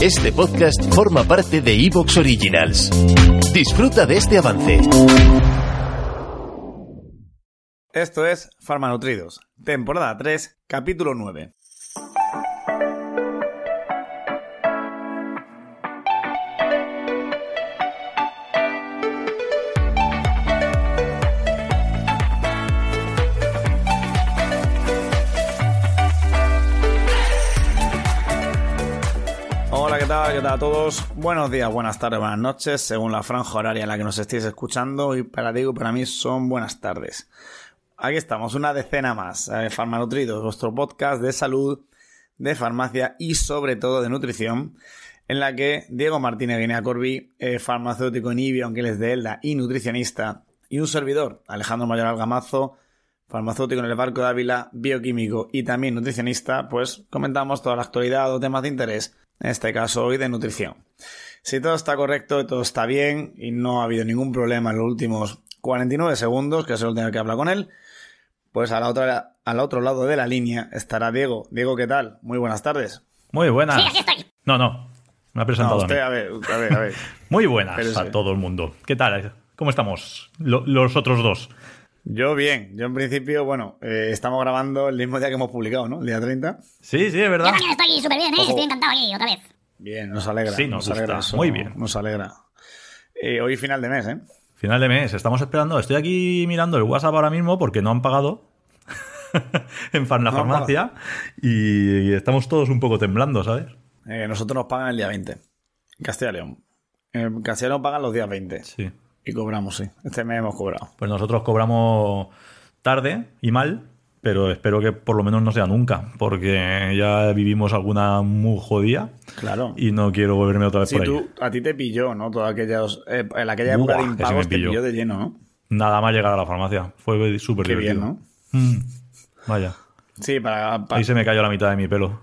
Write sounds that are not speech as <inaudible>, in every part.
Este podcast forma parte de Evox Originals. Disfruta de este avance. Esto es Farmanutridos, temporada 3, capítulo 9. ¿Qué tal? ¿Qué tal a todos? Buenos días, buenas tardes, buenas noches, según la franja horaria en la que nos estéis escuchando. Y para digo, para mí son buenas tardes. Aquí estamos, una decena más. Eh, Farmanutridos, vuestro podcast de salud, de farmacia y sobre todo de nutrición, en la que Diego Martínez Guinea Corbi, eh, farmacéutico en IBI, aunque él es de ELDA, y nutricionista, y un servidor, Alejandro Mayor Algamazo, farmacéutico en el Barco de Ávila, bioquímico y también nutricionista, pues comentamos toda la actualidad o temas de interés, en este caso hoy de nutrición. Si todo está correcto y todo está bien y no ha habido ningún problema en los últimos 49 segundos, que es el último que habla con él, pues a la otra, al otro lado de la línea estará Diego. Diego, ¿qué tal? Muy buenas tardes. Muy buenas. Sí, aquí estoy. No, no. Me ha No, presentado a mí. usted, a ver, a ver, a ver. <laughs> Muy buenas a todo el mundo. ¿Qué tal? ¿Cómo estamos? Lo- los otros dos. Yo bien, yo en principio, bueno, eh, estamos grabando el mismo día que hemos publicado, ¿no? El día 30. Sí, sí, es Yo verdad. también estoy súper bien, ¿eh? Ojo. Estoy encantado aquí, otra vez. Bien, nos alegra. Sí, nos alegra eso, Muy bien. Nos alegra. Eh, hoy final de mes, ¿eh? Final de mes. Estamos esperando. Estoy aquí mirando el WhatsApp ahora mismo porque no han pagado <laughs> en la No farmacia y estamos todos un poco temblando, ¿sabes? Eh, Nosotros nos pagan el día 20. En Castilla y León. En Castilla y León pagan los días 20. Sí. Y cobramos, sí. Este mes hemos cobrado. Pues nosotros cobramos tarde y mal, pero espero que por lo menos no sea nunca, porque ya vivimos alguna muy jodida Claro. y no quiero volverme otra vez Si por ahí. tú, a ti te pilló, ¿no? Toda aquellos, eh, en aquella época de sí impagos te pilló. de lleno, ¿no? Nada más llegar a la farmacia. Fue súper Qué divertido. bien, ¿no? Mm, vaya. Sí, para, para, Ahí se me cayó la mitad de mi pelo.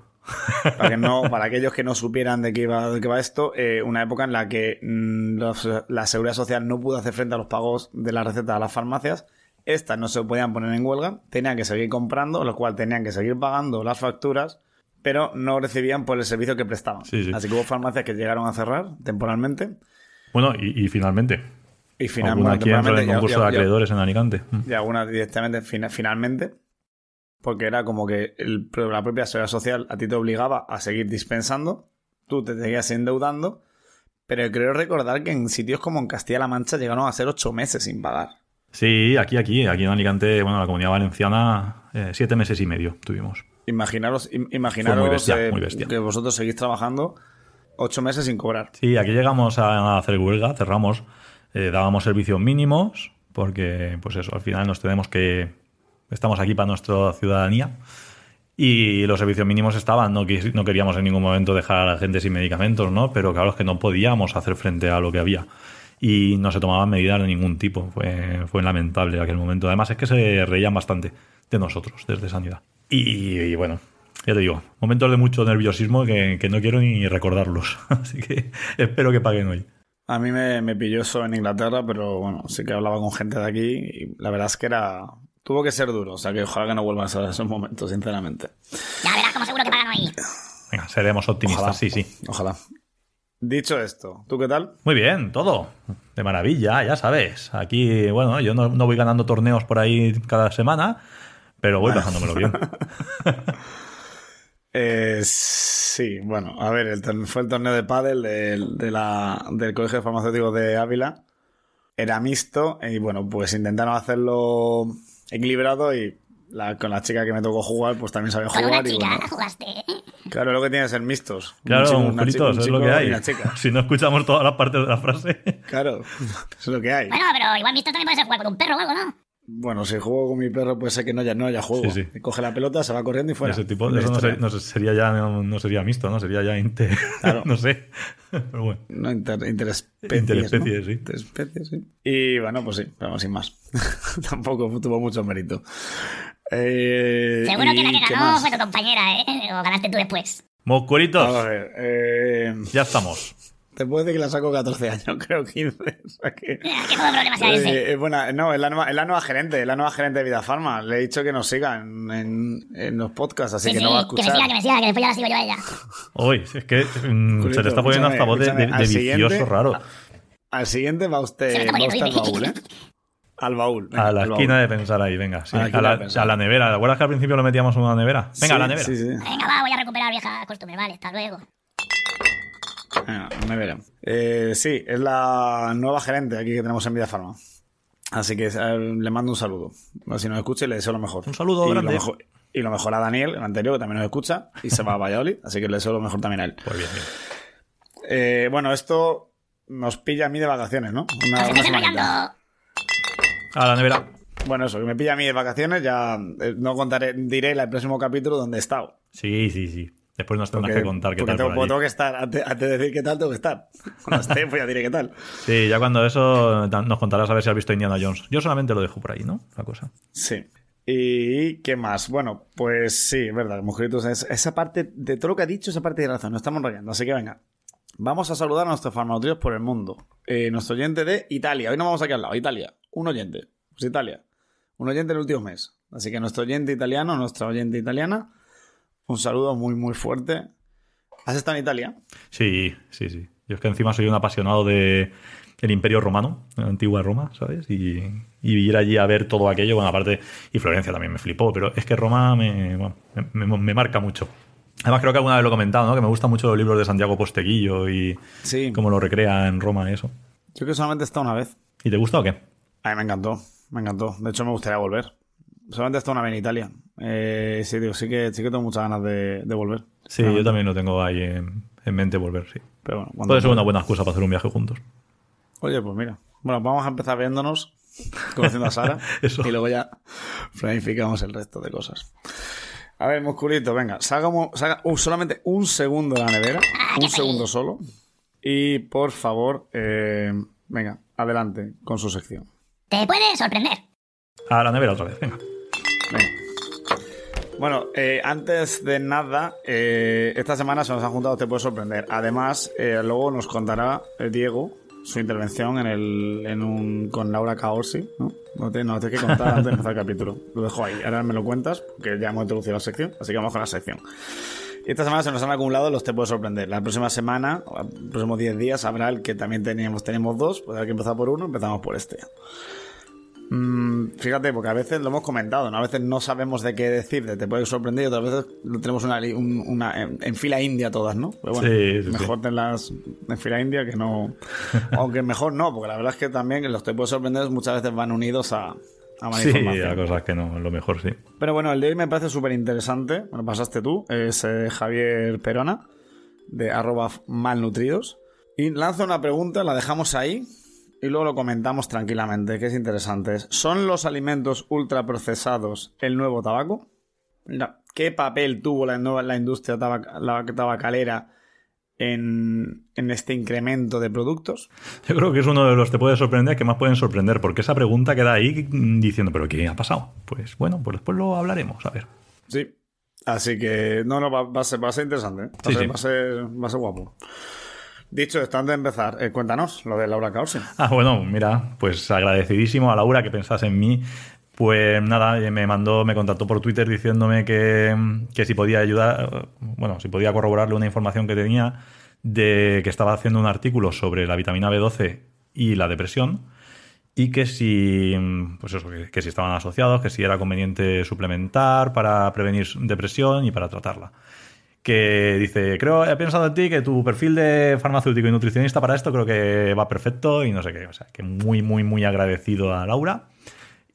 Para que no, para aquellos que no supieran de qué iba, de qué va esto, eh, una época en la que mm, los- la seguridad social no pudo hacer frente a los pagos de la receta a las farmacias. Estas no se podían poner en huelga, tenían que seguir comprando, lo cual tenían que seguir pagando las facturas, pero no recibían por el servicio que prestaban. Sí, sí. Así que hubo farmacias que llegaron a cerrar temporalmente Bueno, y, y finalmente. y finalmente, aquí entra en el temporalmente, ya- concurso ya- de ya- acreedores en Alicante. Y algunas directamente fina- finalmente porque era como que el- la propia seguridad social a ti te obligaba a seguir dispensando tú te seguías endeudando pero creo recordar que en sitios como en Castilla-La Mancha llegaron a ser ocho meses sin pagar Sí, aquí, aquí. Aquí en Alicante, bueno, la comunidad valenciana, eh, siete meses y medio tuvimos. imaginaros im- imaginaros Fue muy bestia, eh, muy bestia. que vosotros seguís trabajando ocho meses sin cobrar Sí, aquí llegamos a hacer huelga, cerramos, eh, dábamos servicios mínimos, porque, pues eso, al final nos tenemos que. Estamos aquí para nuestra ciudadanía. Y los servicios mínimos estaban, no, no queríamos en ningún momento dejar a la gente sin medicamentos, ¿no? Pero claro, es que no podíamos hacer frente a lo que había. Y no se tomaban medidas de ningún tipo. Fue, fue lamentable aquel momento. Además, es que se reían bastante de nosotros desde Sanidad. Y, y bueno, ya te digo, momentos de mucho nerviosismo que, que no quiero ni recordarlos. <laughs> Así que espero que paguen hoy. a mí me, me pilló eso en Inglaterra pero bueno sí que hablaba con gente de aquí y la verdad es que era tuvo que ser duro o sea que ojalá que no vuelvan a esos momentos sinceramente Ya verás como seguro que pagan hoy. Venga, seremos optimistas, Ojalá. sí, sí. Ojalá. Dicho esto, ¿tú qué tal? Muy bien, todo. De maravilla, ya sabes. Aquí, bueno, yo no, no voy ganando torneos por ahí cada semana, pero voy pasándomelo bien. <laughs> <laughs> Eh, sí, bueno, a ver, el fue el torneo de pádel del, de la- del Colegio de Farmacéuticos de Ávila. Era mixto y bueno, pues intentaron hacerlo equilibrado y la- con la chica que me tocó jugar, pues también sabía Con una jugar. Y chica bueno, jugaste. claro, lo que tiene que ser mixtos. Un Claro, chico- una mujercitos, chica- un es lo chico que hay. <laughs> Si no escuchamos todas las partes de la frase. Claro, <laughs> es lo que hay. Bueno, pero igual visto también puede ser jugar con un perro o algo, ¿no? Bueno, si juego con mi perro puede ser que no haya, no haya juego. Sí, sí. Coge la pelota, se va corriendo y fuera. Ese tipo, eso no, ser- sería ya no, no sería mixto, ¿no? Sería ya inter... Claro. <laughs> no sé. <laughs> Pero bueno. No, inter, interespecies. Interespecies, ¿no? sí. Interespecies, sí. Y bueno, pues sí, pero sin más. <laughs> Tampoco tuvo mucho mérito. Eh, Seguro que la ¿y que ganó fue tu compañera, ¿eh? O ganaste tú después. Moscuritos, Vamos a ver. Eh, ya estamos. Te puedo decir que la saco 14 años, <laughs> creo 15. O sea que. Todo problema sea ese. Eh, eh, bueno, no, es la, nueva, es la nueva gerente, es la nueva gerente de Vida Farma. Le he dicho que nos siga en, en- en los podcasts, así Sí, que sí, no va a que me escuchar. siga, que me siga, que después ya la sigo yo a ella. Hoy, es que mm, se le está poniendo hasta voz de, de- vicioso raro. Al siguiente va usted, va usted al baúl, ¿eh? Al baúl. venga, A la baúl. esquina de pensar ahí, venga. sí. A la A, esquina la, de pensar. a la nevera. ¿Te acuerdas que al principio lo metíamos en una nevera? Venga, a la nevera. Sí, sí. Venga, va, voy a recuperar vieja costumbre, vale, hasta luego. Venga, nevera. Eh, sí, es la nueva gerente aquí que tenemos en Vida Farma. Así que eh, le mando un saludo. Si nos escucha, le deseo lo mejor. Un saludo y grande. Lo mejor, y lo mejor a Daniel, el anterior, que también nos escucha, y se va a Valladolid, así que le deseo lo mejor también a él. Pues bien, bien. Eh, bueno, esto nos pilla a mí de vacaciones, ¿no? Una, ¡No se una enrollando! A la nevera. Bueno, eso, que me pilla a mí de vacaciones, ya eh, no contaré, diré el próximo capítulo dónde he estado. Sí, sí, sí. Después nos tendrás Porque- que contar qué porque tal tengo, por allí. tengo que estar, antes, antes de decir qué tal, tengo que estar. Cuando esté, pues ya diré qué tal. Sí, ya cuando eso nos contarás a ver si has visto Indiana Jones. Yo solamente lo dejo por ahí, ¿no? La cosa. Sí. ¿Y qué más? Bueno, pues sí, es verdad, Mujeritos, es- esa parte, de todo lo que ha dicho, esa parte de razón, nos estamos rayando. Así que venga, vamos a saludar a nuestros farmacéuticos por el mundo. Eh, nuestro oyente de Italia, hoy no vamos aquí al lado, Italia, un oyente, pues Italia, un oyente del último mes. Así que nuestro oyente italiano, nuestra oyente italiana, un saludo muy, muy fuerte. ¿Has estado en Italia? Sí, sí, sí. Yo es que encima soy un apasionado de el Imperio Romano, la antigua Roma, ¿sabes? Y, y ir allí a ver todo aquello, bueno, aparte, y Florencia también me flipó, pero es que Roma me, bueno, me, me- me marca mucho. Además, creo que alguna vez lo he comentado, ¿no? Que me gustan mucho los libros de Santiago Posteguillo y Sí. cómo lo recrea en Roma y eso. Yo que solamente he estado una vez. ¿Y te gusta o qué? A mí me encantó, me encantó. De hecho, me gustaría volver. Solamente he estado una vez en Italia. Eh, sí, digo, sí que, sí que tengo muchas ganas de, de volver. Sí, yo también lo tengo ahí en, en mente volver, sí. Pero bueno, cuando Puede ser una buena excusa para hacer un viaje juntos. Oye, pues mira. Bueno, vamos a empezar viéndonos, conociendo a Sara. <laughs> Eso. Y luego ya planificamos el resto de cosas. A ver, musculito, venga, salga uh, solamente un segundo de la nevera. Un segundo solo. Y por favor, eh, venga, adelante con su sección. Te puede sorprender. A la nevera otra vez. Venga. Bueno, eh, antes de nada, eh, esta semana se nos han juntado Te puede sorprender. Además, eh, luego nos contará eh, Diego su intervención en el, en un, con Laura Caorsi, ¿no? No te, no te hay que contar antes de empezar el capítulo. Lo dejo ahí. Ahora me lo cuentas, porque ya hemos introducido la sección, así que vamos con la sección. Esta semana se nos han acumulado los Te puede sorprender. La próxima semana, los próximos 10 días, habrá el que también teníamos, tenemos dos, pues hay que empezar por uno, empezamos por este. Mm, fíjate, porque a veces lo hemos comentado, ¿no? A veces no sabemos de qué decir, de te puede sorprender, y otras veces lo tenemos una, li- un- una- en, en fila india todas, ¿no? Pero bueno, Sí, sí, mejor tenerlas en fila india que no. <laughs> Aunque mejor no, porque la verdad es que también los te puede sorprender muchas veces van unidos a, a Sí, a cosas que no, lo mejor sí. Pero bueno, el de hoy me parece súper interesante. Bueno, pasaste tú, es eh, Javier Perona, de arroba malnutridos. Y lanza una pregunta, la dejamos ahí y luego lo comentamos tranquilamente, que es interesante. Es, ¿Son los alimentos ultraprocesados el nuevo tabaco? Mira, ¿qué papel tuvo la, nueva, la industria la tabacalera en, en este incremento de productos? Yo creo que es uno de los que te puede sorprender que más pueden sorprender, porque esa pregunta queda ahí diciendo, ¿pero qué ha pasado? Pues bueno, pues después lo hablaremos, a ver. Sí. Así que, no, no, va, va a, ser, va a ser interesante. ¿eh? Va, Sí, a ser, sí. Va, a ser, va a ser guapo. Dicho esto, antes de empezar, eh, cuéntanos lo de Laura Caorsi. Ah, bueno, mira, pues agradecidísimo a Laura que pensase en mí. Pues nada, eh, me mandó, me contactó por Twitter diciéndome que, que si podía ayudar, bueno, si podía corroborarle una información que tenía de que estaba haciendo un artículo sobre la vitamina B12 y la depresión y que si, pues eso, que si estaban asociados, que si era conveniente suplementar para prevenir depresión y para tratarla que dice, creo, he pensado en ti, que tu perfil de farmacéutico y nutricionista para esto creo que va perfecto y no sé qué. O sea, que muy, muy, muy agradecido a Laura.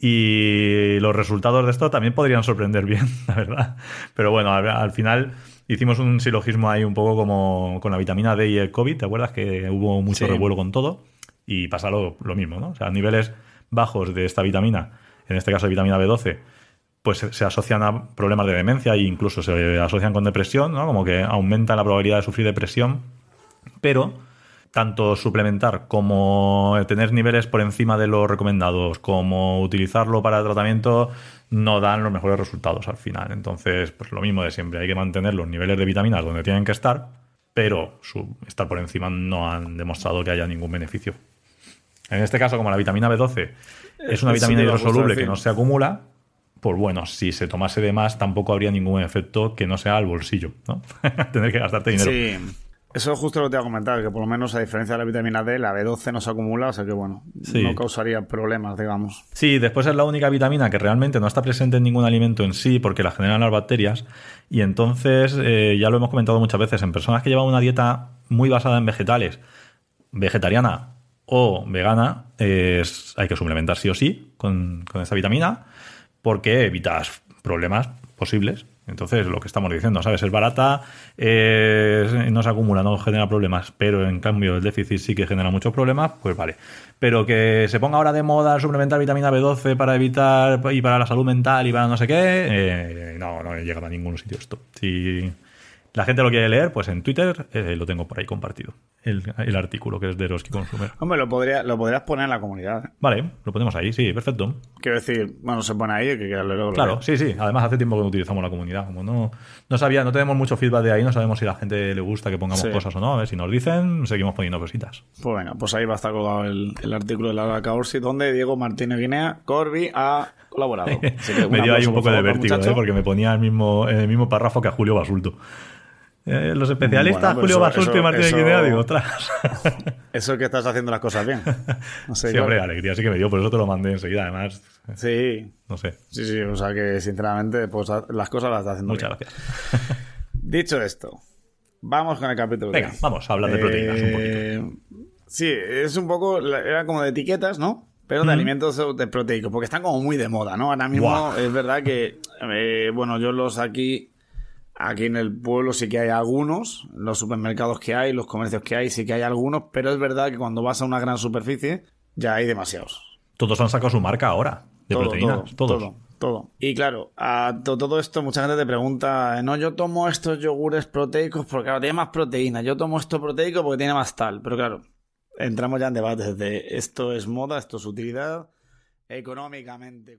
Y los resultados de esto también podrían sorprender bien, <laughs> la verdad. Pero bueno, al, al final hicimos un silogismo ahí un poco como con la vitamina D y el COVID. ¿Te acuerdas que hubo mucho Sí. revuelo con todo? Y pasa lo, lo mismo, ¿no? O sea, niveles bajos de esta vitamina en este caso de vitamina B12, pues se, asocian a problemas de demencia e incluso se asocian con depresión, ¿no? Como que aumenta la probabilidad de sufrir depresión, pero tanto suplementar como tener niveles por encima de los recomendados, como utilizarlo para tratamiento, no dan los mejores resultados al final. Entonces, pues lo mismo de siempre, hay que mantener los niveles de vitaminas donde tienen que estar, pero su, estar por encima no han demostrado que haya ningún beneficio. En este caso, como la vitamina B12 es una vitamina hidrosoluble que no se acumula, pues bueno, si se tomase de más tampoco habría ningún efecto que no sea al bolsillo, ¿no? <laughs> Tener que gastarte dinero. Sí. Eso es justo lo que te iba a comentar, que por lo menos a diferencia de la vitamina D, la B12 no se acumula, o sea que bueno, Sí. no causaría problemas, digamos. Sí, después es la única vitamina que realmente no está presente en ningún alimento en sí porque la generan las bacterias y entonces eh, ya lo hemos comentado muchas veces en personas que llevan una dieta muy basada en vegetales, vegetariana o vegana, es- hay que suplementar sí o sí con, con esta vitamina porque evitas problemas posibles. Entonces, lo que estamos diciendo, ¿sabes? Es barata, eh, no se acumula, no genera problemas, pero en cambio el déficit sí que genera muchos problemas, pues vale. Pero que se ponga ahora de moda suplementar vitamina B12 para evitar y para la salud mental y para no sé qué, eh, no, no llega a ningún sitio esto. Si la gente lo quiere leer, pues en Twitter eh, lo tengo por ahí compartido, el, el artículo que es de Eroski Consumer. Hombre, lo, podría, lo podrías poner en la comunidad. ¿eh? Vale, lo ponemos ahí, sí, perfecto. Quiero decir, bueno, se pone ahí, que quiera leerlo. lo Claro, sí, sí. Además, hace tiempo que no utilizamos la comunidad. Como no, no sabía, no tenemos mucho feedback de ahí, no sabemos si a la gente le gusta que pongamos Sí. cosas o no. A ver si nos dicen, seguimos poniendo cositas. Pues venga, pues ahí va a estar colgado el, el artículo de Laura Caorsi, donde Diego Martínez Guinea, Corby, ha colaborado. <laughs> Que me dio ahí un poco de vértigo. ¿eh? porque me ponía el mismo, en el mismo párrafo que a Julio Basulto. Eh, los especialistas, Bueno, Julio eso- Basulto y eso- Martínez eso- Guinea, digo, ostras. <laughs> Eso es que estás haciendo las cosas bien. No sé, sí, hombre, alegría sí que me dio, por eso te lo mandé enseguida. Además, Sí, no sé. sí, sí, o sea que sinceramente, pues las cosas las estás haciendo Muchas bien. gracias. <laughs> Dicho esto, vamos con el capítulo. Venga, vamos a hablar de proteínas un poquito. Eh, Sí, es un poco, era como de etiquetas, ¿no? Pero de alimentos de proteicos, porque están como muy de moda, ¿no? Ahora mismo es verdad que, eh, bueno, yo los aquí, aquí en el pueblo sí que hay algunos, los supermercados que hay, los comercios que hay, sí que hay algunos, pero es verdad que cuando vas a una gran superficie ya hay demasiados. Todos han sacado su marca ahora, de Todo, proteínas. todo, todos. Todo, todo. Y claro, a to- todo esto mucha gente te pregunta, no, yo tomo estos yogures proteicos porque claro, tiene más proteína, yo tomo esto proteico porque tiene más tal, pero claro, entramos ya en debates de esto es moda, esto es utilidad, económicamente.